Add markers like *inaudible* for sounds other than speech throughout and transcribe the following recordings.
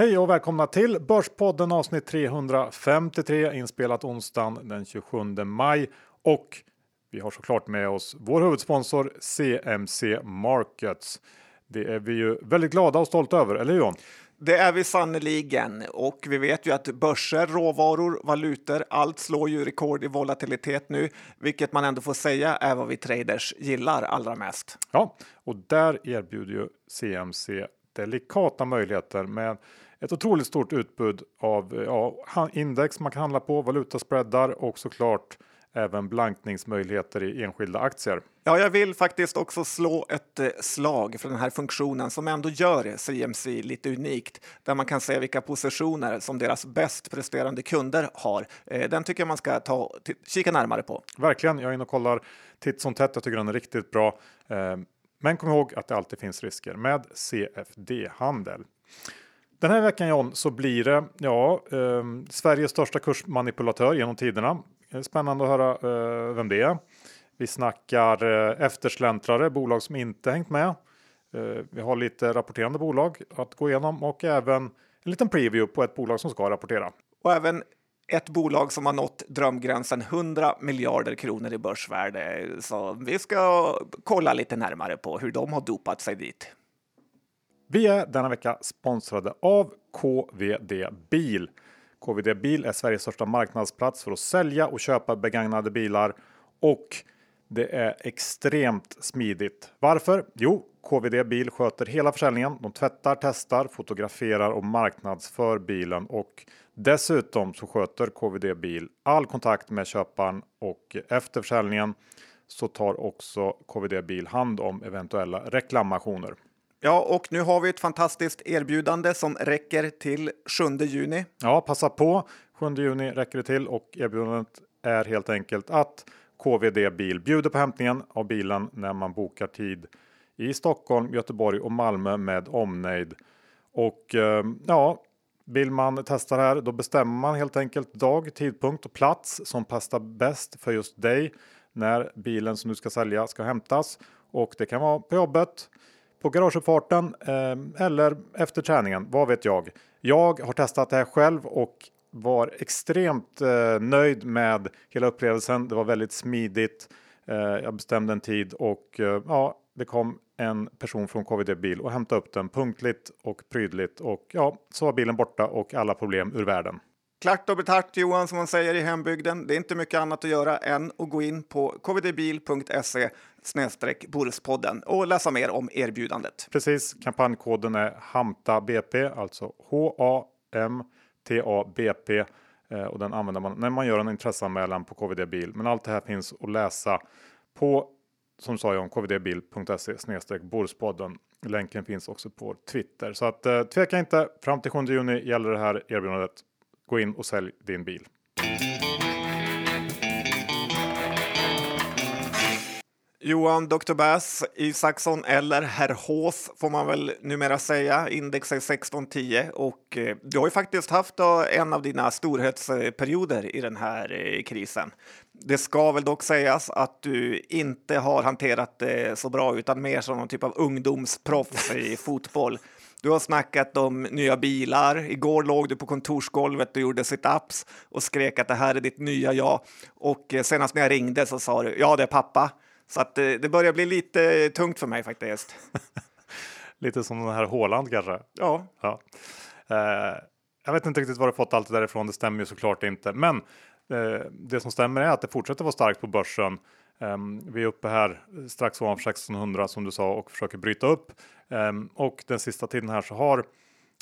Hej och välkomna till Börspodden avsnitt 353 inspelat onsdagen den 27 maj och vi har såklart med oss vår huvudsponsor CMC Markets. Det är vi ju väldigt glada och stolta över, eller hur John? Det är vi sannoliken och vi vet ju att börser, råvaror, valutor, allt slår ju rekord i volatilitet nu, vilket man ändå får säga är vad vi traders gillar allra mest. Ja, och där erbjuder ju CMC delikata möjligheter med ett otroligt stort utbud av ja, index man kan handla på, valutaspreadar och såklart även blankningsmöjligheter i enskilda aktier. Ja, jag vill faktiskt också slå ett eh, slag för den här funktionen som ändå gör CMC lite unikt, där man kan se vilka positioner som deras bäst presterande kunder har. Eh, den tycker jag man ska ta kika närmare på. Verkligen. Jag är inne och kollar titt som tätt. Jag tycker den är riktigt bra. Eh, men kom ihåg att det alltid finns risker med CFD-handel. Den här veckan John så blir det ja, eh, Sveriges största kursmanipulatör genom tiderna. Spännande att höra eh, vem det är. Vi snackar eh, eftersläntrare, bolag som inte hängt med. Eh, vi har lite rapporterande bolag att gå igenom och även en liten preview på ett bolag som ska rapportera. Och även ett bolag som har nått drömgränsen 100 miljarder kronor i börsvärde. Så vi ska kolla lite närmare på hur de har dopat sig dit. Vi är denna vecka sponsrade av KVD Bil. KVD Bil är Sveriges största marknadsplats för att sälja och köpa begagnade bilar och det är extremt smidigt. Varför? Jo, KVD Bil sköter hela försäljningen. De tvättar, testar, fotograferar och marknadsför bilen och dessutom så sköter KVD Bil all kontakt med köparen och efter försäljningen så tar också KVD Bil hand om eventuella reklamationer. Ja, och nu har vi ett fantastiskt erbjudande som räcker till 7 juni. Ja, passa på. 7 juni räcker det till och erbjudandet är helt enkelt att KVD Bil bjuder på hämtningen av bilen när man bokar tid i Stockholm, Göteborg och Malmö med omnejd. Och eh, ja, vill man testa det här då bestämmer man helt enkelt dag, tidpunkt och plats som passar bäst för just dig när bilen som du ska sälja ska hämtas. Och det kan vara på jobbet, på garageuppfarten eh, eller efter träningen, vad vet jag. Jag har testat det här själv och var extremt eh, nöjd med hela upplevelsen. Det var väldigt smidigt. Eh, jag bestämde en tid och eh, ja, det kom en person från KVD bil och hämtade upp den punktligt och prydligt och ja, så var bilen borta och alla problem ur världen. Klart och betalt Johan som man säger i hembygden. Det är inte mycket annat att göra än att gå in på kvdbil.se snedstreck Borispodden och läsa mer om erbjudandet. Precis, kampanjkoden är HAMTABP, alltså H-A-M-T-A-B-P eh, och den använder man när man gör en intresseanmälan på KVD Bil. Men allt det här finns att läsa på som sa jag om kvdbil.se snedstreck Borspodden. Länken finns också på Twitter så att eh, tveka inte. Fram till 7 juni gäller det här erbjudandet. Gå in och sälj din bil. Johan Dr. Bass Isaksson eller Herr Hås får man väl numera säga. Index är 1610 och eh, du har ju faktiskt haft då, en av dina storhetsperioder i den här eh, krisen. Det ska väl dock sägas att du inte har hanterat det så bra utan mer som någon typ av ungdomsproffs i *laughs* fotboll. Du har snackat om nya bilar. Igår låg du på kontorsgolvet och gjorde sit-ups och skrek att det här är ditt nya jag. Och eh, senast när jag ringde så sa du ja, det är pappa. Så att det, det börjar bli lite tungt för mig faktiskt. *laughs* lite som den här Håland kanske? Ja. ja. Eh, jag vet inte riktigt var du fått allt det därifrån. Det stämmer ju såklart inte. Men eh, det som stämmer är att det fortsätter vara starkt på börsen. Um, vi är uppe här strax ovanför 1600 som du sa och försöker bryta upp. Um, och den sista tiden här så har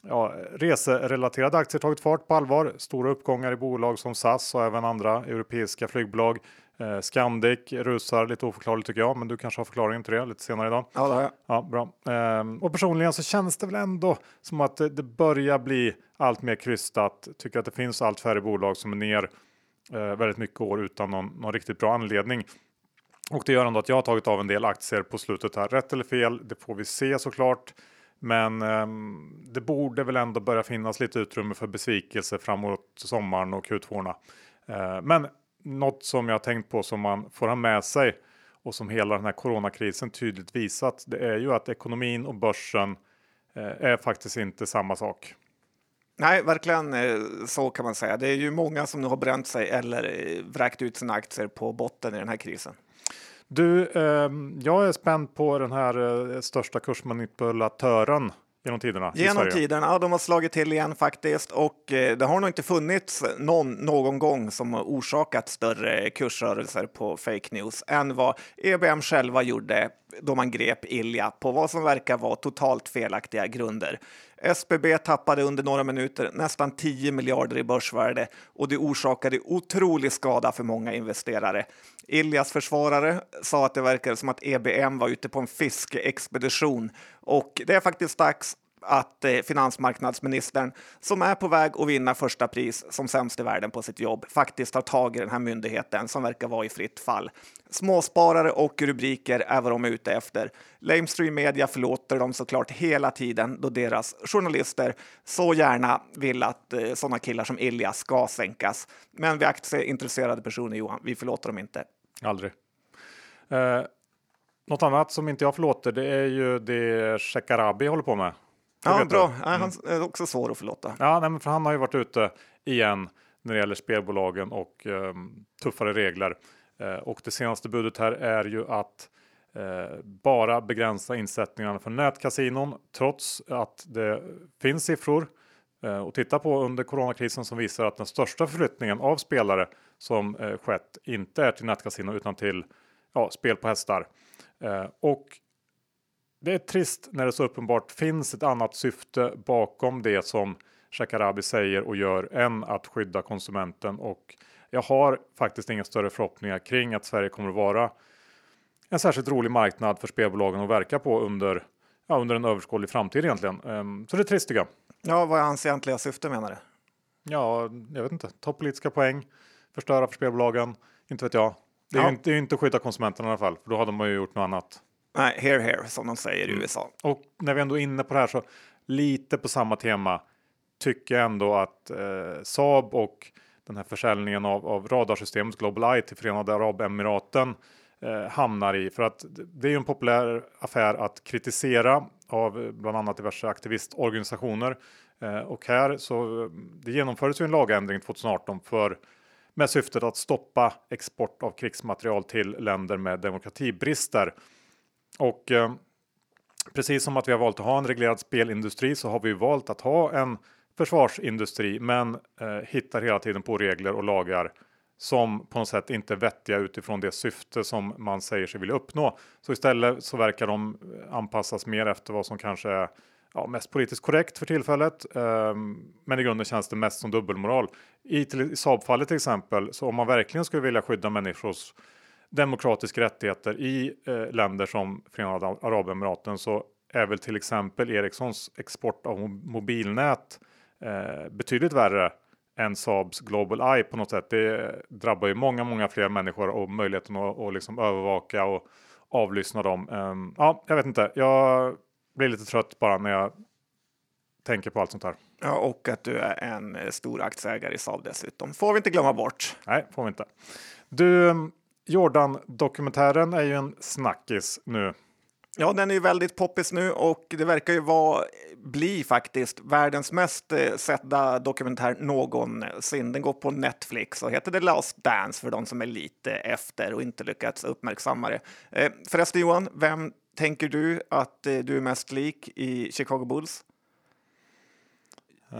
ja, reserelaterade aktier tagit fart på allvar. Stora uppgångar i bolag som SAS och även andra europeiska flygbolag. Eh, Scandic rusar lite oförklarligt tycker jag, men du kanske har förklaringen till det lite senare idag. Ja, det har jag. Ja, bra. Eh, och personligen så känns det väl ändå som att det, det börjar bli allt mer krystat. Tycker att det finns allt färre bolag som är ner eh, väldigt mycket år utan någon, någon riktigt bra anledning. Och det gör ändå att jag har tagit av en del aktier på slutet här. Rätt eller fel, det får vi se såklart. Men um, det borde väl ändå börja finnas lite utrymme för besvikelse framåt sommaren och Q2. Uh, men något som jag tänkt på som man får ha med sig och som hela den här coronakrisen tydligt visat. Det är ju att ekonomin och börsen uh, är faktiskt inte samma sak. Nej, verkligen eh, så kan man säga. Det är ju många som nu har bränt sig eller eh, vräkt ut sina aktier på botten i den här krisen. Du, eh, jag är spänd på den här eh, största kursmanipulatören genom tiderna. Genom tiderna, ja, de har slagit till igen faktiskt och eh, det har nog inte funnits någon någon gång som har orsakat större kursrörelser på fake news än vad EBM själva gjorde då man grep Ilja på vad som verkar vara totalt felaktiga grunder. SBB tappade under några minuter nästan 10 miljarder i börsvärde och det orsakade otrolig skada för många investerare. Iljas försvarare sa att det verkade som att EBM var ute på en fiskeexpedition och det är faktiskt dags att eh, finansmarknadsministern, som är på väg att vinna första pris som sämst i världen på sitt jobb, faktiskt tar tag i den här myndigheten som verkar vara i fritt fall. Småsparare och rubriker är vad de är ute efter. Lamestream Media förlåter dem såklart hela tiden då deras journalister så gärna vill att eh, sådana killar som Ilja ska sänkas. Men vi aktieintresserade personer, Johan, vi förlåter dem inte. Aldrig. Eh, något annat som inte jag förlåter, det är ju det Shekarabi håller på med. Ja, bra. Ja, han är också svår att förlåta. Ja, nej, men för han har ju varit ute igen när det gäller spelbolagen och eh, tuffare regler. Eh, och det senaste budet här är ju att eh, bara begränsa insättningarna för nätkasinon trots att det finns siffror eh, och titta på under coronakrisen som visar att den största förflyttningen av spelare som eh, skett inte är till nätkasinon utan till ja, spel på hästar. Eh, och det är trist när det så uppenbart finns ett annat syfte bakom det som Shekarabi säger och gör än att skydda konsumenten och jag har faktiskt inga större förhoppningar kring att Sverige kommer att vara en särskilt rolig marknad för spelbolagen att verka på under, ja, under en överskådlig framtid egentligen. Um, så det är trist tycker jag. Ja, vad är hans egentliga syfte menar du? Ja, jag vet inte. Ta politiska poäng, förstöra för spelbolagen, inte vet jag. Det är ja. ju inte, inte skydda konsumenterna i alla fall, för då hade man ju gjort något annat. Nej, here here som de säger i mm. USA. Och när vi ändå är inne på det här så lite på samma tema tycker jag ändå att eh, Saab och den här försäljningen av, av radarsystemet Global Eye till Förenade Arabemiraten eh, hamnar i. För att det är ju en populär affär att kritisera av bland annat diverse aktivistorganisationer. Eh, och här så det genomfördes ju en lagändring 2018 för med syftet att stoppa export av krigsmaterial till länder med demokratibrister. Och eh, precis som att vi har valt att ha en reglerad spelindustri så har vi valt att ha en försvarsindustri men eh, hittar hela tiden på regler och lagar som på något sätt inte är vettiga utifrån det syfte som man säger sig vilja uppnå. Så istället så verkar de eh, anpassas mer efter vad som kanske är ja, mest politiskt korrekt för tillfället. Um, men i grunden känns det mest som dubbelmoral. I, till, i Saab-fallet till exempel, så om man verkligen skulle vilja skydda människors demokratiska rättigheter i eh, länder som Förenade Arabemiraten så är väl till exempel Ericssons export av mobilnät eh, betydligt värre än Saabs Global Eye på något sätt. Det drabbar ju många, många fler människor och möjligheten att och liksom övervaka och avlyssna dem. Um, ja, jag vet inte. Jag blir lite trött bara när jag tänker på allt sånt här. Ja, och att du är en eh, stor aktieägare i Saab dessutom. Får vi inte glömma bort. Nej, får vi inte. Du, Jordan-dokumentären är ju en snackis nu. Ja, den är ju väldigt poppis nu och det verkar ju vara, bli faktiskt världens mest eh, sedda dokumentär någonsin. Den går på Netflix och heter The Last Dance för de som är lite efter och inte lyckats uppmärksamma det. Eh, förresten Johan, vem tänker du att eh, du är mest lik i Chicago Bulls?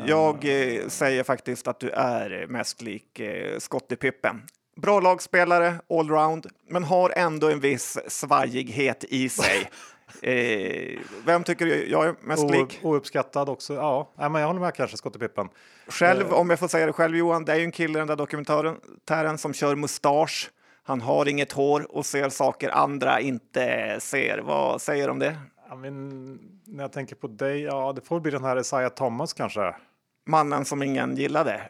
Jag säger faktiskt att du är mest lik eh, Scottie Pippen. Bra lagspelare, allround, men har ändå en viss svajighet i sig. *laughs* Eh, vem tycker du jag är mest o, lik? Ouppskattad också. Ja, men jag håller med kanske, Scottie Pippen. Själv, eh. om jag får säga det själv Johan, det är ju en kille i den där dokumentären som kör mustasch. Han har inget hår och ser saker andra inte ser. Vad säger du om det? Ja, men, när jag tänker på dig, ja, det får bli den här Isaiah Thomas kanske. Mannen som ingen gillade.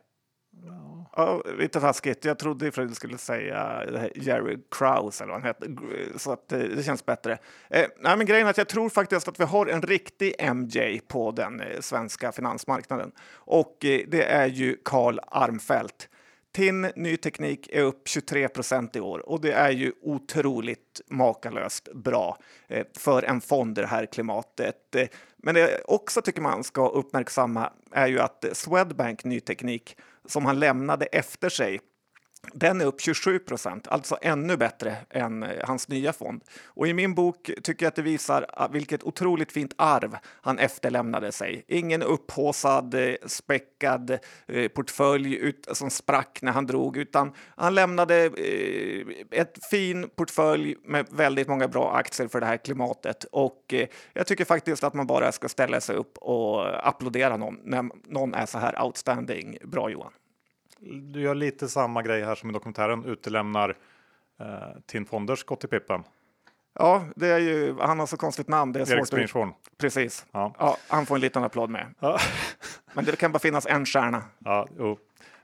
Ja, lite taskigt. Jag trodde att du skulle säga Jerry Krause eller vad han heter, så att eh, det, känns bättre. Eh, nej, men grejen är att jag tror faktiskt att vi har en riktig MJ på den eh, svenska finansmarknaden och eh, det är ju Carl Armfelt. TIN Ny Teknik är upp 23 procent i år och det är ju otroligt makalöst bra eh, för en fond i det här klimatet. Men det jag också tycker man ska uppmärksamma är ju att Swedbank Ny Teknik som han lämnade efter sig den är upp 27 procent, alltså ännu bättre än eh, hans nya fond. Och i min bok tycker jag att det visar ah, vilket otroligt fint arv han efterlämnade sig. Ingen upphåsad, eh, späckad eh, portfölj som sprack när han drog, utan han lämnade ett fin portfölj med väldigt många bra aktier för det här klimatet. Och jag tycker faktiskt att man bara ska ställa sig upp och applådera någon när någon är så här outstanding bra, Johan du gör lite samma grej här som i dokumentären utelämnar eh, Tin Fonders gått i pippen. Ja, det är ju, han har så konstigt namn. Det är Erik Sprinchorn. Precis. Ja. ja. han får en liten applåd med. Ja. Men det kan bara finnas en stjärna. Ja, jo,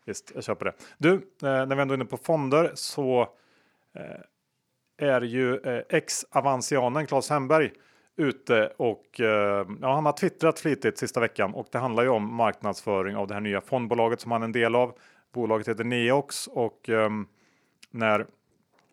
visst, jag köper det. Du, eh, när vi ändå är inne på fonder så eh, är ju eh, ex-Avancianen Claes Hemberg ute och eh, ja, han har twittrat flitigt sista veckan och det handlar ju om marknadsföring av det här nya fondbolaget som han är en del av. Bolaget heter Neox och um, när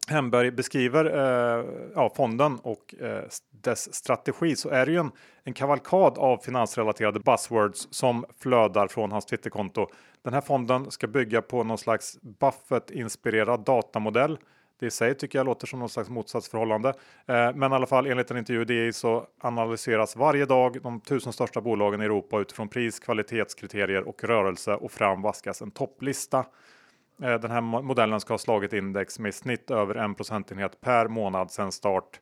Hemberg beskriver uh, ja, fonden och uh, dess strategi så är det ju en, en kavalkad av finansrelaterade buzzwords som flödar från hans Twitterkonto. Den här fonden ska bygga på någon slags Buffett-inspirerad datamodell det i sig tycker jag låter som någon slags motsatsförhållande. Eh, men i alla fall enligt en intervju DI så analyseras varje dag de tusen största bolagen i Europa utifrån pris, kvalitetskriterier och rörelse och fram vaskas en topplista. Eh, den här modellen ska ha slagit index med snitt över en procentenhet per månad sedan start.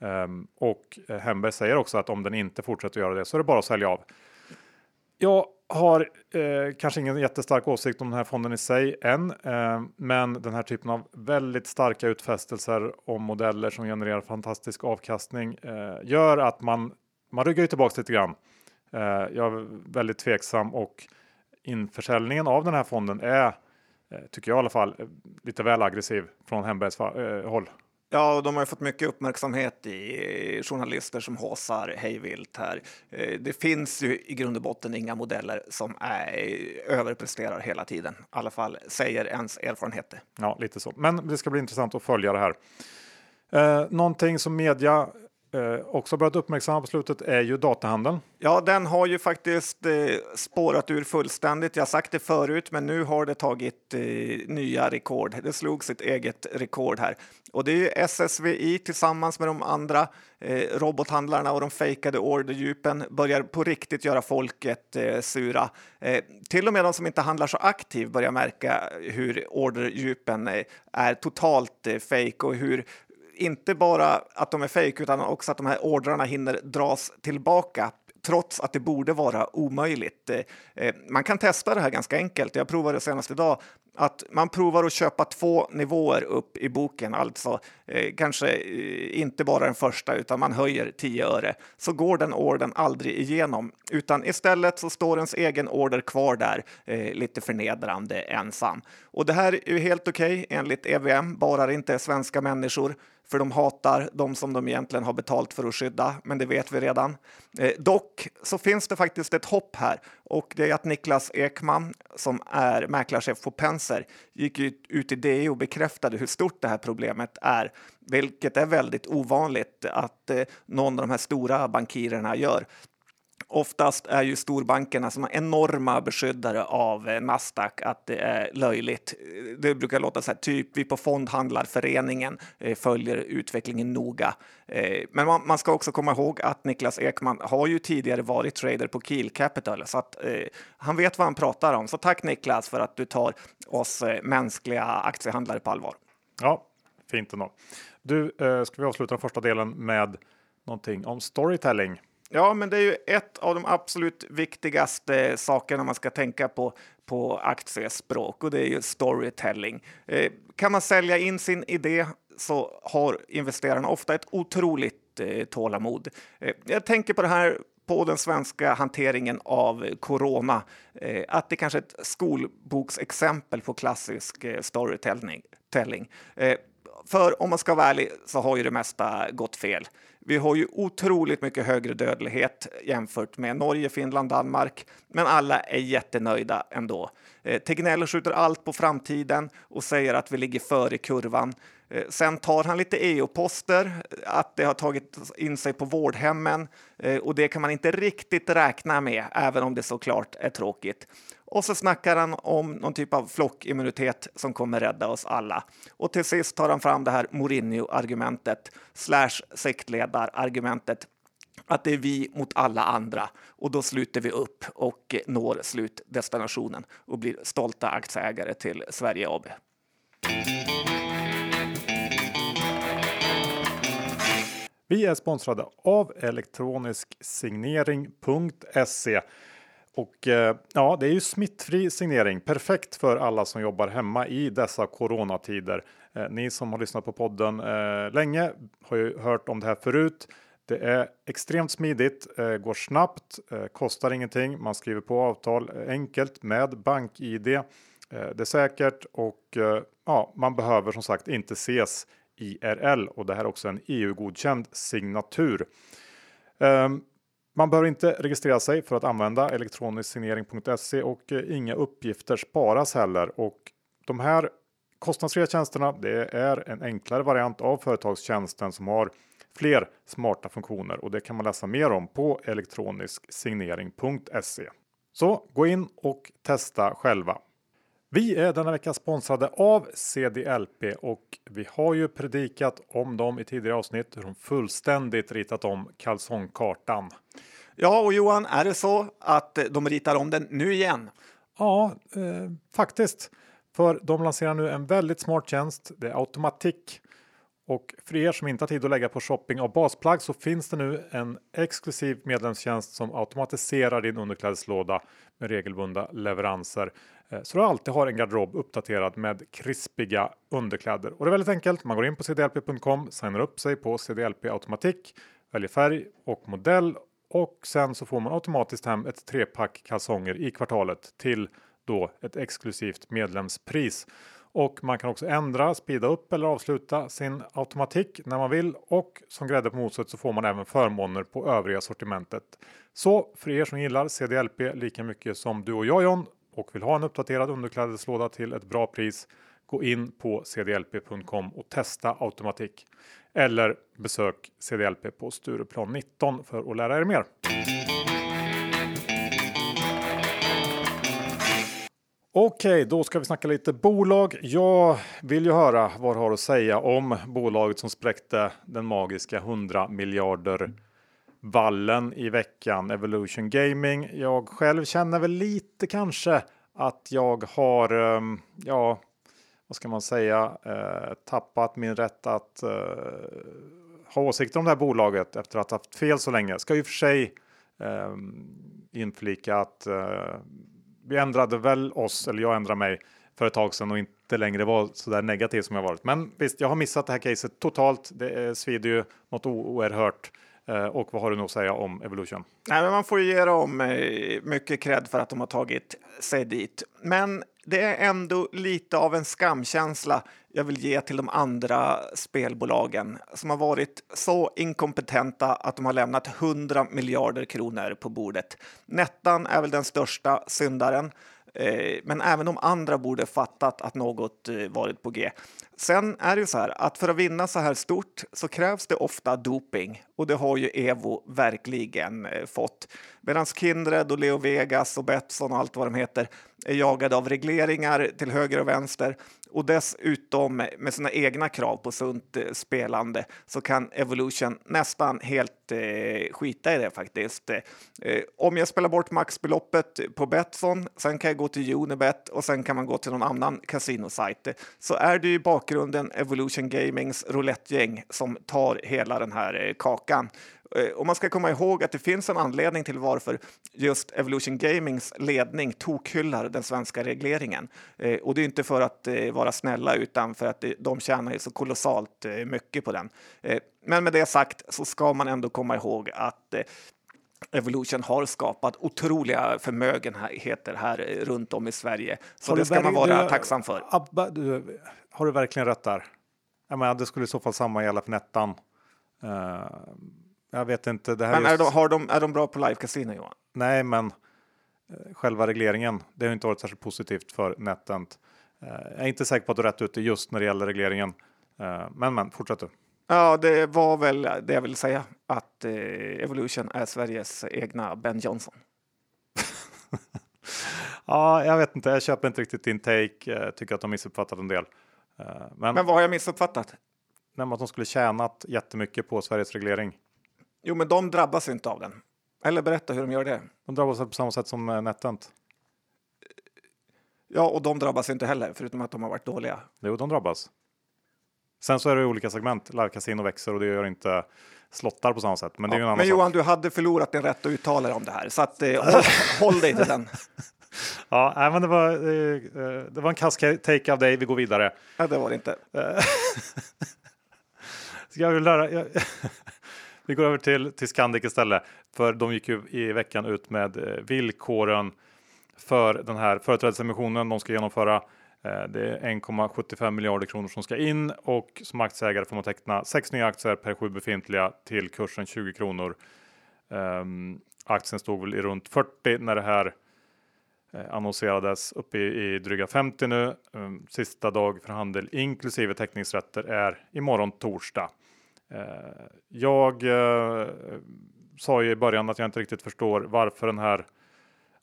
Ehm, eh, och Hemberg säger också att om den inte fortsätter göra det så är det bara att sälja av. Ja, har eh, kanske ingen jättestark åsikt om den här fonden i sig än, eh, men den här typen av väldigt starka utfästelser om modeller som genererar fantastisk avkastning eh, gör att man, man ryggar tillbaka lite grann. Eh, jag är väldigt tveksam och införsäljningen av den här fonden är, eh, tycker jag i alla fall, eh, lite väl aggressiv från Hembergs eh, håll. Ja, de har fått mycket uppmärksamhet i journalister som håsar hejvilt här. Eh, det finns ju i grund och botten inga modeller som är, eh, överpresterar hela tiden. I alla fall säger ens erfarenheter. Ja, lite så. Men det ska bli intressant att följa det här. Eh, någonting som media eh, också börjat uppmärksamma på slutet är ju datahandeln. Ja, den har ju faktiskt eh, spårat ur fullständigt. Jag sagt det förut, men nu har det tagit eh, nya rekord. Det slog sitt eget rekord här. Och det är ju SSVI tillsammans med de andra eh, robothandlarna och de fejkade orderdjupen börjar på riktigt göra folket eh, sura. Eh, till och med de som inte handlar så aktivt börjar märka hur orderdjupen eh, är totalt eh, fejk och hur inte bara att de är fejk utan också att de här ordrarna hinner dras tillbaka trots att det borde vara omöjligt. Eh, eh, man kan testa det här ganska enkelt. Jag provade senast idag att man provar att köpa två nivåer upp i boken, alltså eh, kanske inte bara den första utan man höjer 10 öre, så går den orden aldrig igenom utan istället så står ens egen order kvar där lite förnedrande ensam. Och det här är ju helt okej okay, enligt EVM, bara det inte är svenska människor för de hatar de som de egentligen har betalt för att skydda, men det vet vi redan. Eh, dock så finns det faktiskt ett hopp här och det är att Niklas Ekman som är mäklarchef på Penser gick ut i DI och bekräftade hur stort det här problemet är, vilket är väldigt ovanligt att eh, någon av de här stora bankirerna gör. Oftast är ju storbankerna som enorma beskyddare av eh, Nasdaq att det är löjligt. Det brukar låta så här, typ vi på Fondhandlarföreningen eh, följer utvecklingen noga. Eh, men man, ska också komma ihåg att Niklas Ekman har ju tidigare varit trader på Kiel Capital så att han vet vad han pratar om. Så tack Niklas för att du tar oss mänskliga aktiehandlare på allvar. Ja, fint ändå. Du, ska vi avsluta den första delen med någonting om storytelling? Ja, men det är ju ett av de absolut viktigaste sakerna man ska tänka på på aktiespråk och det är ju storytelling. Eh, kan man sälja in sin idé så har investerarna ofta ett otroligt eh, tålamod. Eh, jag tänker på det här på den svenska hanteringen av corona, eh, att det kanske är ett skolboksexempel på klassisk eh, storytelling. Eh, för om man ska vara ärlig så har ju det mesta gått fel. Vi har ju otroligt mycket högre dödlighet jämfört med Norge, Finland, Danmark, men alla är jättenöjda ändå. Eh, Tegnell skjuter allt på framtiden och säger att vi ligger före kurvan. Eh, sen tar han lite EU-poster, eh, att det har tagit in sig på vårdhemmen eh, och det kan man inte riktigt räkna med, även om det såklart är tråkigt. Och så snackar han om någon typ av flockimmunitet som kommer rädda oss alla. Och till sist tar han fram det här Mourinho-argumentet, slash sektledarargumentet, att det är vi mot alla andra och då sluter vi upp och når slutdestinationen och blir stolta aktieägare till Sverige AB. Vi är sponsrade av elektronisk-signering.se och eh, ja, det är ju smittfri signering. Perfekt för alla som jobbar hemma i dessa coronatider. Eh, ni som har lyssnat på podden eh, länge har ju hört om det här förut. Det är extremt smidigt, går snabbt, kostar ingenting. Man skriver på avtal enkelt med BankID. Det är säkert och ja, man behöver som sagt inte ses IRL och det här är också en EU-godkänd signatur. Ehm, man behöver inte registrera sig för att använda elektronisk-signering.se och eh, inga uppgifter sparas heller. Och de här kostnadsfria tjänsterna det är en enklare variant av företagstjänsten som har fler smarta funktioner och det kan man läsa mer om på elektronisk-signering.se. Så gå in och testa själva. Vi är denna vecka sponsrade av CDLP och vi har ju predikat om dem i tidigare avsnitt hur de fullständigt ritat om kalsongkartan. Ja, och Johan, är det så att de ritar om den nu igen? Ja, eh, faktiskt. För de lanserar nu en väldigt smart tjänst. Det är Automatic. Och för er som inte har tid att lägga på shopping av basplagg så finns det nu en exklusiv medlemstjänst som automatiserar din underklädeslåda med regelbundna leveranser. Eh, så du alltid har en garderob uppdaterad med krispiga underkläder. Och det är väldigt enkelt. Man går in på cdlp.com, signar upp sig på CDLP Automatic, väljer färg och modell och sen så får man automatiskt hem ett trepack kalsonger i kvartalet till då ett exklusivt medlemspris. Och man kan också ändra, speeda upp eller avsluta sin automatik när man vill och som grädde på moset så får man även förmåner på övriga sortimentet. Så för er som gillar CDLP lika mycket som du och jag John och vill ha en uppdaterad underklädeslåda till ett bra pris gå in på cdlp.com och testa automatik. Eller besök CDLP på Stureplan 19 för att lära er mer. Okej, då ska vi snacka lite bolag. Jag vill ju höra vad du har att säga om bolaget som spräckte den magiska 100 miljarder vallen i veckan, Evolution Gaming. Jag själv känner väl lite kanske att jag har, ehm, ja, vad ska man säga, eh, tappat min rätt att eh, ha åsikter om det här bolaget efter att ha haft fel så länge. Ska ju för sig ehm, inflika att eh, vi ändrade väl oss, eller jag ändrade mig för ett tag sedan och inte längre var så där negativ som jag varit. Men visst, jag har missat det här caset totalt. Det svider ju något oerhört. Eh, och vad har du nog att säga om Evolution? Nej, men man får ju ge dem eh, mycket cred för att de har tagit sig dit. Men det är ändå lite av en skamkänsla jag vill ge till de andra spelbolagen som har varit så inkompetenta att de har lämnat 100 miljarder kronor på bordet. Nettan är väl den största syndaren. Eh, men även de andra borde fattat att något eh, varit på G. Sen är det ju så här att för att vinna så här stort så krävs det ofta doping och det har ju Evo verkligen eh, fått. Medan Kindred och Leo Vegas och Betsson och allt vad de heter är jagade av regleringar till höger och vänster och dessutom med sina egna krav på sunt eh, spelande så kan Evolution nästan helt eh, skita i det faktiskt. Eh, eh, om jag spelar bort maxbeloppet på Betsson, sen kan jag gå till Unibet och sen kan man gå till någon annan kasinosajt. Så är det i bakgrunden Evolution Gamings roulettegäng som tar hela den här eh, kakan. Eh, och man ska komma ihåg att det finns en anledning till varför just Evolution Gamings ledning tokhyllar den svenska regleringen. Eh, och det är inte för att eh, vara snälla utan för att de tjänar ju så kolossalt mycket på den. Men med det sagt så ska man ändå komma ihåg att Evolution har skapat otroliga förmögenheter här runt om i Sverige. Så det ska man vara tacksam för. Abba, du, har du verkligen rätt där? jag menar, det skulle i så fall samma gälla för Nettan. Uh, jag vet inte. Det här men är, just... de, har de, är de bra på live casino Johan? Nej, men uh, själva regleringen, det har inte varit särskilt positivt för Netent. Uh, jag är inte säker på att du rätt ute just när det gäller regleringen. men men, fortsätt du. Ja, det var väl det jag ville säga, att Evolution är Sveriges egna Ben Johnson. *laughs* ja, jag vet inte. Jag köper inte riktigt din take. Jag tycker att de missuppfattat en del. Men, men vad har jag missuppfattat? nämligen att de skulle tjänat jättemycket på Sveriges reglering. Jo, men de drabbas inte av den. Eller berätta hur de gör det. De drabbas på samma sätt som eh, Netent. Ja, och de drabbas inte heller, förutom att de har varit dåliga. Jo, de drabbas. Sen så är det olika segment. Live växer och det gör inte slottar på samma sätt. Men, det är ja, en annan men Johan, du hade förlorat din rätt att uttala dig om det här, så att, eh, håll, håll dig till den. *laughs* Ja, nej, men det var, eh, eh, det var en kass take av dig. Vi går vidare. Ja, det var det inte. *laughs* Ska jag lära, jag, *laughs* vi går över till, till Scandic istället, för de gick ju i veckan ut med eh, villkoren för den här företrädesemissionen de ska genomföra. Eh, det är 1,75 miljarder kronor som ska in och som aktieägare får man teckna sex nya aktier per sju befintliga till kursen 20 kronor. Ehm, aktien stod väl i runt 40 när det här eh, annonserades uppe i, i dryga 50 nu. Ehm, sista dag för handel inklusive teckningsrätter är imorgon torsdag. Eh, jag eh, sa ju i början att jag inte riktigt förstår varför den här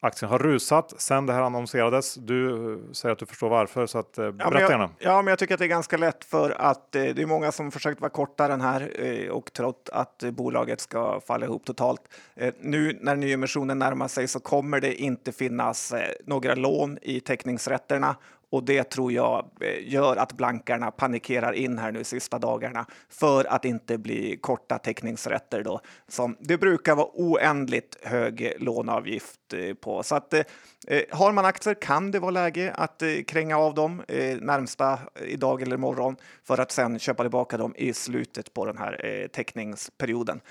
aktien har rusat sen det här annonserades. Du säger att du förstår varför, så att, berätta ja, jag, gärna. Ja, men jag tycker att det är ganska lätt för att eh, det är många som försökt vara korta den här eh, och trott att eh, bolaget ska falla ihop totalt. Eh, nu när nyemissionen närmar sig så kommer det inte finnas några lån i teckningsrätterna och det tror jag eh, gör att blankarna panikerar in här nu sista dagarna för att inte bli korta teckningsrätter då. Som det brukar vara oändligt hög låneavgift eh, på. Så att eh, eh, har man aktier kan det vara läge att eh, kränga av dem eh, närmsta idag eller imorgon för att sen köpa tillbaka dem i slutet på den här eh, teckningsperioden.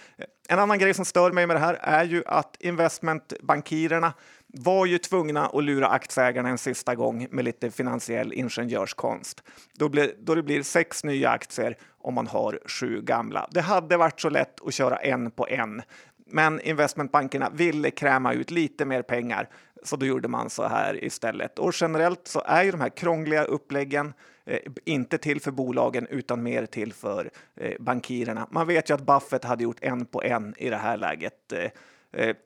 En annan grej som stör mig med det här är ju att investmentbankirerna var ju tvungna att lura aktieägarna en sista gång med lite finansiell ingenjörskonst. Då, blir, då det blir sex nya aktier om man har sju gamla. Det hade varit så lätt att köra en på en, men investmentbankerna ville kräma ut lite mer pengar, så då gjorde man så här istället. Och generellt så är ju de här krångliga uppläggen eh, inte till för bolagen utan mer till för eh, bankirerna. Man vet ju att Buffett hade gjort en på en i det här läget. Eh, eh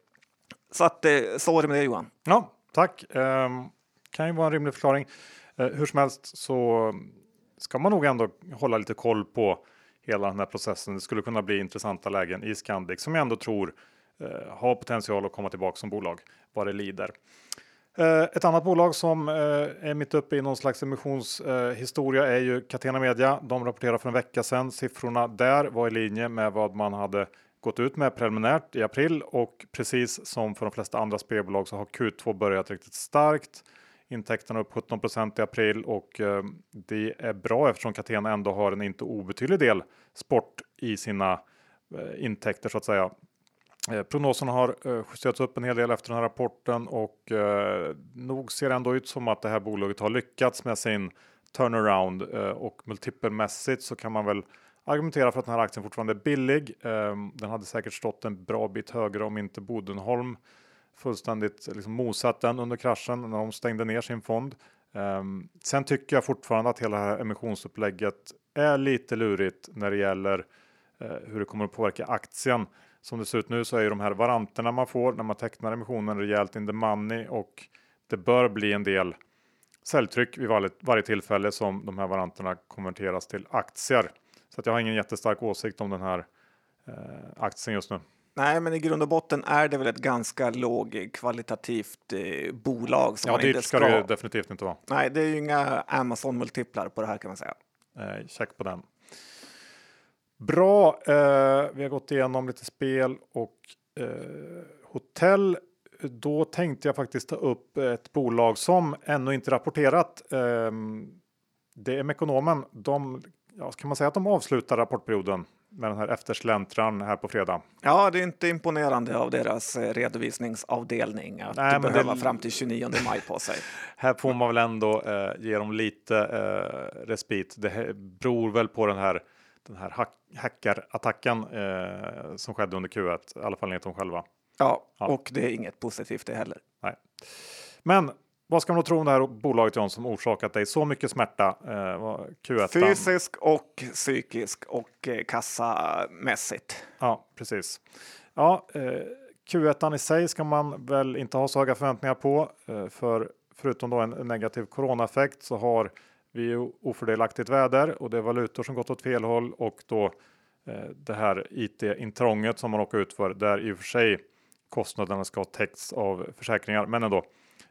så att så är det med det Johan. Ja, tack. Um, kan ju vara en rimlig förklaring. Uh, hur som helst så ska man nog ändå hålla lite koll på hela den här processen. Det skulle kunna bli intressanta lägen i Scandic som jag ändå tror uh, har potential att komma tillbaka som bolag vad det lider. Uh, ett annat bolag som är mitt uppe i någon slags emissionshistoria är ju Catena Media. De rapporterade för en vecka sedan. Siffrorna där var i linje med vad man hade gått ut med preliminärt i april och precis som för de flesta andra spelbolag så har Q2 börjat riktigt starkt. Intäkterna upp 17% i april och eh, det är bra eftersom Catena ändå har en inte obetydlig del sport i sina eh, intäkter så att säga. Eh, prognoserna har eh, justerats upp en hel del efter den här rapporten och eh, nog ser det ändå ut som att det här bolaget har lyckats med sin turnaround eh, och multipelmässigt så kan man väl argumenterar för att den här aktien fortfarande är billig. Ehm, den hade säkert stått en bra bit högre om inte Bodenholm fullständigt liksom mosat den under kraschen när de stängde ner sin fond. Ehm, sen tycker jag fortfarande att hela det här emissionsupplägget är lite lurigt när det gäller eh, hur det kommer att påverka aktien. Som det ser ut nu så är ju de här varanterna man får när man tecknar emissionen rejält in the money och det bör bli en del säljtryck vid varje, varje tillfälle som de här varanterna konverteras till aktier. Så att jag har ingen jättestark åsikt om den här eh, aktien just nu. Nej, men i grund och botten är det väl ett ganska lågkvalitativt eh, bolag. Som ja, dyrt ska, ska det definitivt inte vara. Nej, det är ju inga Amazon-multiplar på det här kan man säga. Eh, check på den. Bra, eh, vi har gått igenom lite spel och eh, hotell. Då tänkte jag faktiskt ta upp ett bolag som ännu inte rapporterat. Ehm, det är Mekonomen. De ja, kan man säga att de avslutar rapportperioden med den här eftersläntran här på fredag. Ja, det är inte imponerande av deras eh, redovisningsavdelning att Nej, behöva det- fram till 29 maj på sig. *laughs* Här får man väl ändå eh, ge dem lite eh, respit. Det beror väl på den här, den här hack, hackarattacken eh, som skedde under Q1, i alla fall enligt dem själva. Ja, Ja. och det är inget positivt det heller. Nej. Men vad ska man då tro om det här bolaget John som orsakat dig så mycket smärta? Eh, vad- Q1. Fysisk och psykisk och eh, kassamässigt. Ja, precis. Ja, eh, Q1 i sig ska man väl inte ha så höga förväntningar på. Eh, för förutom då en negativ coronaeffekt så har vi ofördelaktigt väder och det är valutor som gått åt fel håll och då eh, det här IT-intrånget som man råkar ut för där i och för sig kostnaderna ska ha täckts av försäkringar. Men ändå,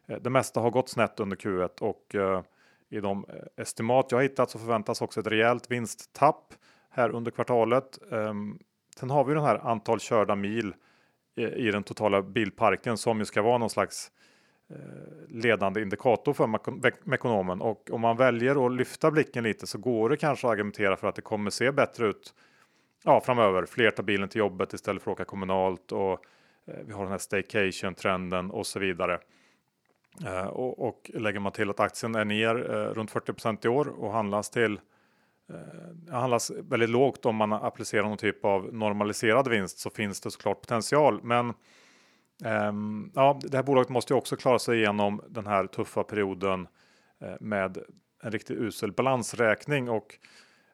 Eh, det mesta har gått snett under Q1 och eh, i de eh, estimat jag hittat så förväntas också ett rejält vinsttapp här under kvartalet. Ehm, sen har vi den här antal körda mil i, den totala bilparken som ju ska vara någon slags ledande indikator för Mekonomen och om man väljer att lyfta blicken lite så går det kanske att argumentera för att det kommer se bättre ut ja, framöver. Fler tar bilen till jobbet istället för att åka kommunalt och vi har den här staycation trenden och så vidare. Eh, och, och lägger man till att aktien är ner eh, runt 40 i år och handlas till eh, handlas väldigt lågt om man applicerar någon typ av normaliserad vinst så finns det såklart potential. Men ehm, ja, det här bolaget måste ju också klara sig igenom den här tuffa perioden eh, med en riktigt usel balansräkning och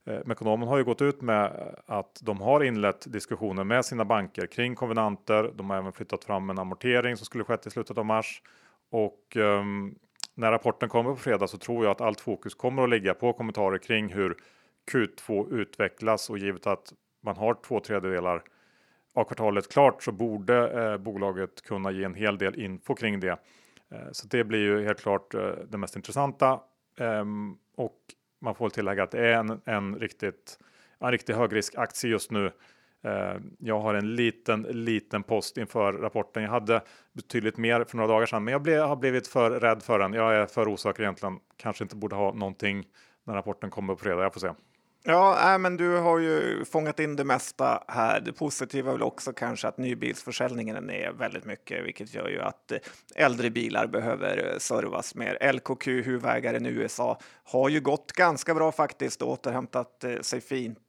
eh, Mekonomen har ju gått ut med att de har inlett diskussioner med sina banker kring konvenanter. De har även flyttat fram en amortering som skulle skett i slutet av mars och um, när rapporten kommer på fredag så tror jag att allt fokus kommer att ligga på kommentarer kring hur Q2 utvecklas och givet att man har två tredjedelar av kvartalet klart så borde eh, bolaget kunna ge en hel del info kring det. Eh, så det blir ju helt klart eh, det mest intressanta. Ehm, och man får väl tillägga att det är en, en riktigt en riktig högriskaktie just nu. Eh, jag har en liten, liten post inför rapporten. Jag hade betydligt mer för några dagar sedan, men jag blev, har blivit för rädd för den. Jag är för osäker egentligen. Kanske inte borde ha någonting när rapporten kommer på fredag. Jag får se. Ja, äh, men du har ju fångat in det mesta här. Det positiva är väl också kanske att nybilsförsäljningen är ner väldigt mycket, vilket gör ju att eh, äldre bilar behöver eh, servas mer. LKQ, huvudägaren i USA, har ju gått ganska bra faktiskt och återhämtat eh, sig fint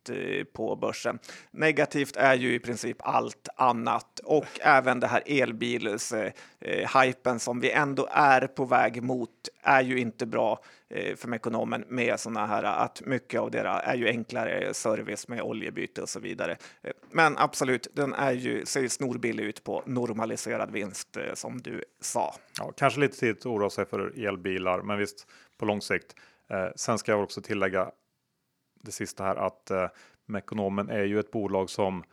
på börsen. Negativt är ju i princip allt annat och även det här elbils eh, hypen som vi ändå är på väg mot är ju inte bra eh, för ekonomen med sådana här att mycket av det är ju enklare service med oljebyte och så vidare. Eh, men absolut, den är ju, ser ju snorbillig ut på normaliserad vinst eh, som du sa. Ja, kanske lite tidigt att oroa sig för elbilar, men visst på lång sikt. Eh, sen ska jag också tillägga det sista här att eh, Mekonomen är ju ett bolag som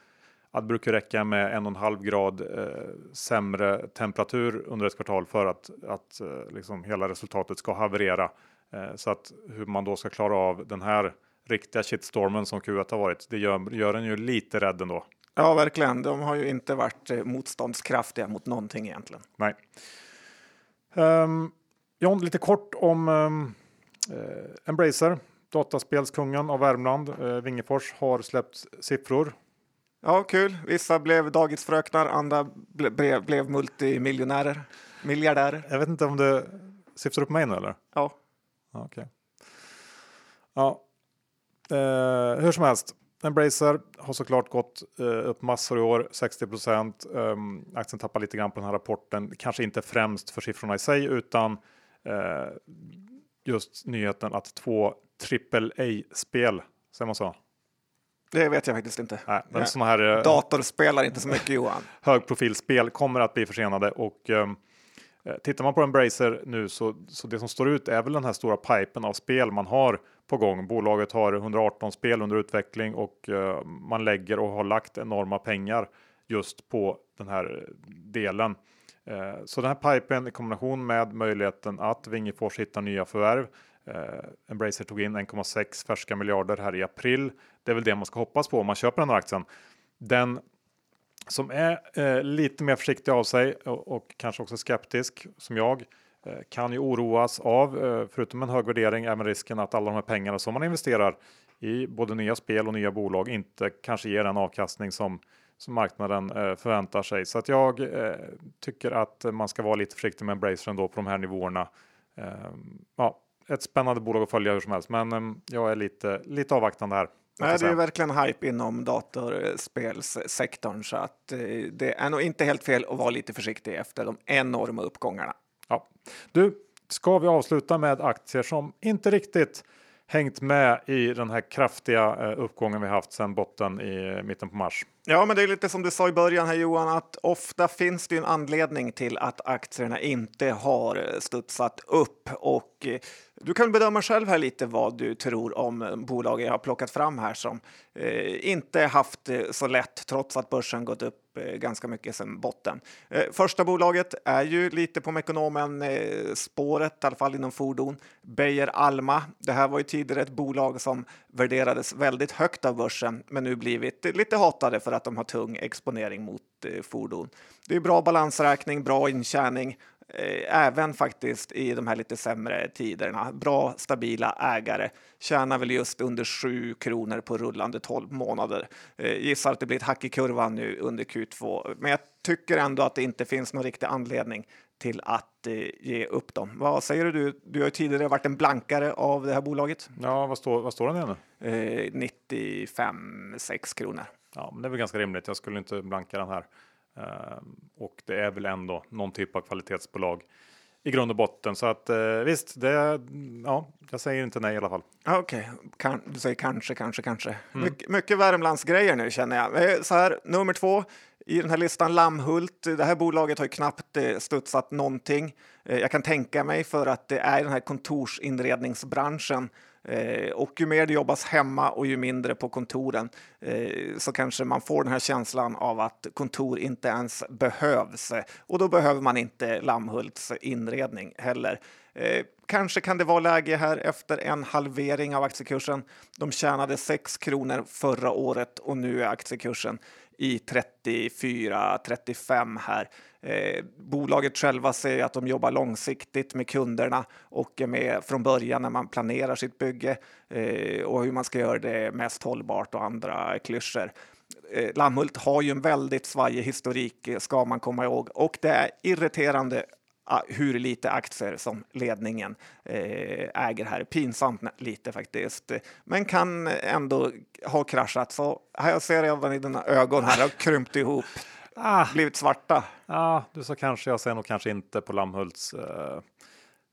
att det brukar räcka med en och en halv grad eh, sämre temperatur under ett kvartal för att, att eh, liksom hela resultatet ska haverera. Eh, så att hur man då ska klara av den här riktiga shitstormen som Q1 har varit, det gör, gör en ju lite rädd ändå. Ja, verkligen. De har ju inte varit eh, motståndskraftiga mot någonting egentligen. Nej. Um, John, lite kort om um, eh, Embracer, dataspelskungen av Värmland. Uh, Wingefors har släppt siffror. Ja, kul. Vissa blev dagisfröknar, andra ble, blev, blev multimiljonärer, miljardärer. Jag vet inte om det syftar upp mig nu eller? Ja, Okej. Ja, eh, hur som helst. Embracer har såklart gått eh, upp massor i år, 60 procent. Um, aktien tappar lite grann på den här rapporten, kanske inte främst för siffrorna i sig utan eh, just nyheten att två AAA-spel, säger man så? Det vet jag faktiskt inte. Nej, men Nej. sådana här eh, Datorspelar inte så mycket Johan. *laughs* högprofilspel kommer att bli försenade och ehm, eh, tittar man på Embracer nu så, så det som står ut är väl den här stora pipen av spel man har på gång. Bolaget har 118 spel under utveckling och eh, man lägger och har lagt enorma pengar just på den här delen. Eh, så den här pipen i kombination med möjligheten att Wingefors hittar nya förvärv. Eh, Embracer tog in 1,6 färska miljarder här i april. Det är väl det man ska hoppas på om man köper den här aktien. Den som är eh, lite mer försiktig av sig och, och kanske också skeptisk som jag eh, kan ju oroas av, eh, förutom en hög värdering, även risken att alla de här pengarna som man investerar i både nya spel och nya bolag inte kanske ger den avkastning som, som marknaden eh, förväntar sig. Så att jag tycker att man ska vara lite försiktig med Embracer ändå på de här nivåerna. ja, ett spännande bolag att följa hur som helst, men jag är lite, lite avvaktande här. Nej, det är verkligen hype inom datorspelssektorn så att eh, det är nog inte helt fel att vara lite försiktig efter de enorma uppgångarna. Ja. Du, ska vi avsluta med aktier som inte riktigt hängt med i den här kraftiga eh, uppgången vi haft sedan botten i mitten på mars. Ja, men det är lite som du sa i början här Johan, att ofta finns det en anledning till att aktierna inte har studsat upp och eh, du kan bedöma själv här lite vad du tror om bolag jag har plockat fram här som eh, inte haft det så lätt trots att börsen gått upp eh, ganska mycket sedan botten. Eh, första bolaget är ju lite på Mekonomen eh, spåret, i alla fall inom fordon. Beijer Alma. Det här var ju tidigare ett bolag som värderades väldigt högt av börsen, men nu blivit lite hatade för att de har tung exponering mot eh, fordon. Det är bra balansräkning, bra intjäning även faktiskt i de här lite sämre tiderna. Bra, stabila ägare. Tjänar väl just under 7 kronor på rullande 12 månader. Eh, gissar att det blir ett hack i kurvan nu under Q2, men jag tycker ändå att det inte finns någon riktig anledning till att eh, ge upp dem. Vad säger du? Du har tidigare varit en blankare av det här bolaget. Ja, vad står, vad står den nu? Eh, 95, 6 kronor. Ja, men det är väl ganska rimligt. Jag skulle inte blanka den här. Ehm, och det är väl ändå någon typ av kvalitetsbolag i grund och botten. Så att eh, visst, det, ja, jag säger inte nej i alla fall. Okej, okay. du säger kanske, kanske, kanske. Mm. Mycket, mycket Värmlandsgrejer nu känner jag. Eh, så här, nummer två i den här listan, Lammhult. Det här bolaget har ju knappt eh, studsat någonting. Jag kan tänka mig för att det är den här kontorsinredningsbranschen Eh, och ju mer det jobbas hemma och ju mindre på kontoren eh, så kanske man får den här känslan av att kontor inte ens behövs. Och då behöver man inte Lammhults inredning heller. Eh, kanske kan det vara läge här efter en halvering av aktiekursen. De tjänade 6 kronor förra året och nu är aktiekursen i 34-35 här. Eh, bolaget själva säger att de jobbar långsiktigt med kunderna och är med från början när man planerar sitt bygge eh, och hur man ska göra det mest hållbart och andra klyschor. Eh, Lammhult har ju en väldigt svajig historik eh, ska man komma ihåg och det är irriterande hur lite aktier som ledningen eh, äger här. Pinsamt lite faktiskt, men kan ändå ha kraschat. Så här jag ser redan i dina ögon här har krympt ihop. Ah, blivit svarta. Ja, du sa kanske. Jag säger nog kanske inte på Lammhults. Eh,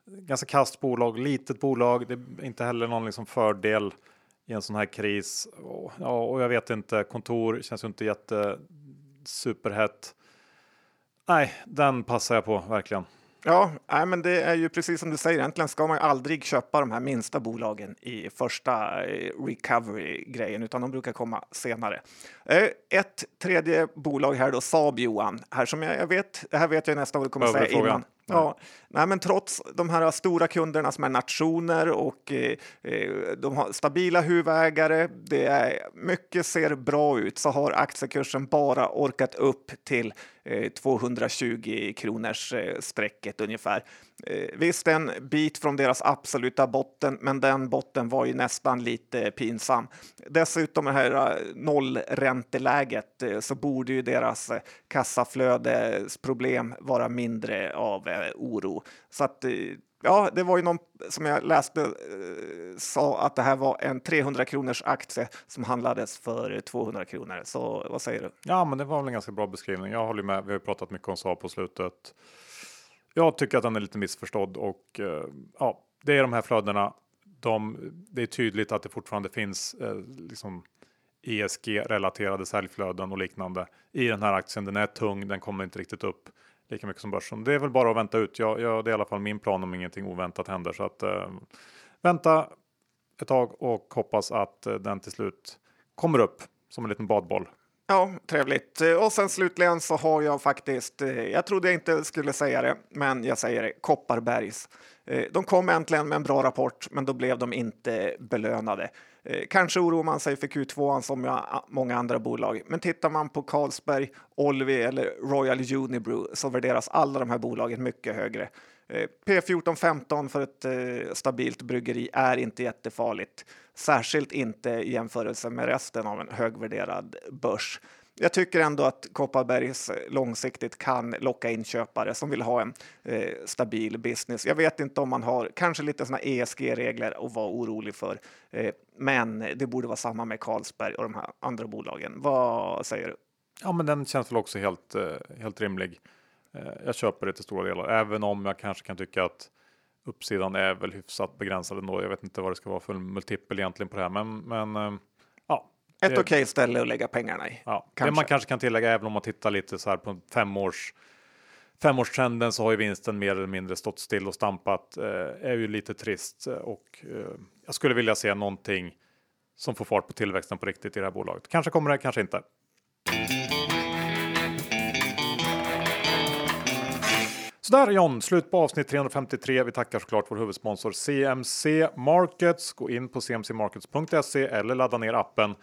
ganska kast bolag, litet bolag. Det är inte heller någon liksom fördel i en sån här kris. Och, ja, och jag vet inte. Kontor känns ju inte jätte superhett. Nej, den passar jag på verkligen. Ja, nej, men det är ju precis som du säger. Egentligen ska man aldrig köpa de här minsta bolagen i första eh, recovery-grejen, utan de brukar komma senare. Eh, ett tredje bolag här då, Saab Johan, här som jag, jag vet, det här vet jag nästan vad du kommer säga innan. Ja, nej, men trots de här stora kunderna som är nationer och eh, de har stabila huvudägare, det är mycket ser bra ut, så har aktiekursen bara orkat upp till Eh, 220 kronors-strecket eh, ungefär. Eh, visst, en bit från deras absoluta botten, men den botten var ju nästan lite pinsam. Dessutom det här nollränteläget så borde ju deras kassaflödesproblem vara mindre av oro. Så att Ja, det var ju någon som jag läste eh, sa att det här var en 300 kronors aktie som handlades för 200 kronor. Så vad säger du? Ja, men det var väl en ganska bra beskrivning. Jag håller med. Vi har pratat mycket om Saab på slutet. Jag tycker att den är lite missförstådd och eh, ja, det är de här flödena. De, det är tydligt att det fortfarande finns eh, liksom ESG-relaterade säljflöden och liknande i den här aktien. Den är tung, den kommer inte riktigt upp lika mycket som börsen. Det är väl bara att vänta ut. Jag, jag, det är i alla fall min plan om ingenting oväntat händer. Så att eh, vänta ett tag och hoppas att eh, den till slut kommer upp som en liten badboll. Ja, trevligt. Och sen slutligen så har jag faktiskt, eh, jag trodde jag inte skulle säga det, men jag säger det, Kopparbergs. Eh, de kom äntligen med en bra rapport, men då blev de inte belönade. Eh, kanske oroar man sig för Q2 som många andra bolag, men tittar man på Carlsberg, Olvi eller Royal Unibrew så värderas alla de här bolagen mycket högre. Eh, P14-15 för ett stabilt bryggeri är inte jättefarligt, särskilt inte i jämförelse med resten av en högvärderad börs. Jag tycker ändå att Kopparbergs långsiktigt kan locka in köpare som vill ha en eh, stabil business. Jag vet inte om man har kanske lite såna ESG-regler att vara orolig för, eh, men det borde vara samma med Carlsberg och de här andra bolagen. Vad säger du? Ja, men den känns väl också helt, eh, helt rimlig. Eh, jag köper det till stora delar, även om jag kanske kan tycka att uppsidan är väl hyfsat begränsad ändå. Jag vet inte vad det ska vara för multipel egentligen på det här, men, men eh. Ett okej okay ställe att lägga pengarna i. Ja, kanske. Det man kanske kan tillägga, även om man tittar lite så här på femårs femårstrenden så har ju vinsten mer eller mindre stått still och stampat. Eh, är ju lite trist och eh, jag skulle vilja se någonting som får fart på tillväxten på riktigt i det här bolaget. Kanske kommer det, kanske inte. Sådär John, slut på avsnitt 353. Vi tackar såklart vår huvudsponsor CMC Markets. Gå in på cmcmarkets.se eller ladda ner appen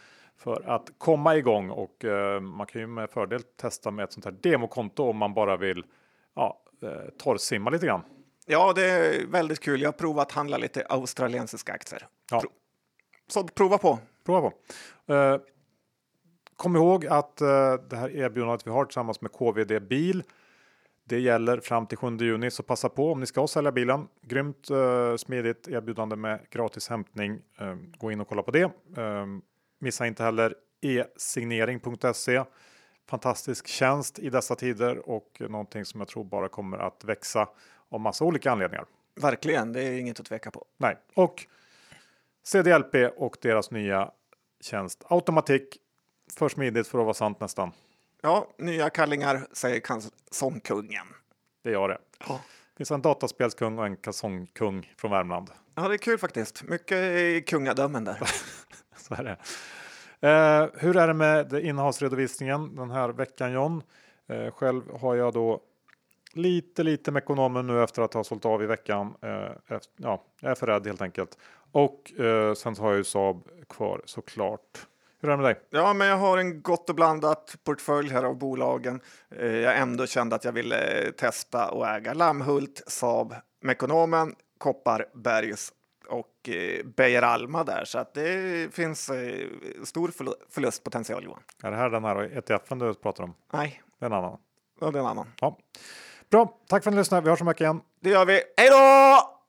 för att komma igång och eh, man kan ju med fördel testa med ett sånt här demokonto om man bara vill ja, eh, torrsimma lite grann. Ja, det är väldigt kul. Jag har provat att handla lite australiensiska aktier. Ja. Så prova på. Prova på. Eh, kom ihåg att det här erbjudandet vi har tillsammans med KVD Bil det gäller fram till 7 juni så passa på om ni ska sälja bilen. Grymt smidigt erbjudande med gratis hämtning. Gå in och kolla på det. Missa inte heller e-signering.se. Fantastisk tjänst i dessa tider och någonting som jag tror bara kommer att växa av massa olika anledningar. Verkligen, det är inget att tveka på. Nej, och CDLP och deras nya tjänst Automatik. För smidigt för att vara sant nästan. Ja, nya kallingar säger kalsongkungen. Det gör det. Ja. Det finns en dataspelskung och en kalsongkung från Värmland. Ja, det är kul faktiskt. Mycket kungadömen där. *laughs* Så är det. Eh, hur är det med innehavsredovisningen den här veckan John? Eh, själv har jag då lite, lite med ekonomen nu efter att ha sålt av i veckan. Eh, efter, ja, jag är för rädd helt enkelt. Och eh, sen så har jag ju Saab kvar såklart. Hur är det med dig? Ja, men jag har en gott och blandat portfölj här av bolagen. Eh, jag ändå kände att jag ville eh, testa och äga Lammhult, Saab, Mekonomen, Kopparbergs och eh, Beijer Alma där, så att det finns stor förlustpotential Johan. Är det här den här ETFen du pratar om? Nej. Det är en annan? Ja, det är en annan. Ja. Bra, tack för att ni lyssnade. Vi hörs om en vecka igen. Det gör vi. Hej då!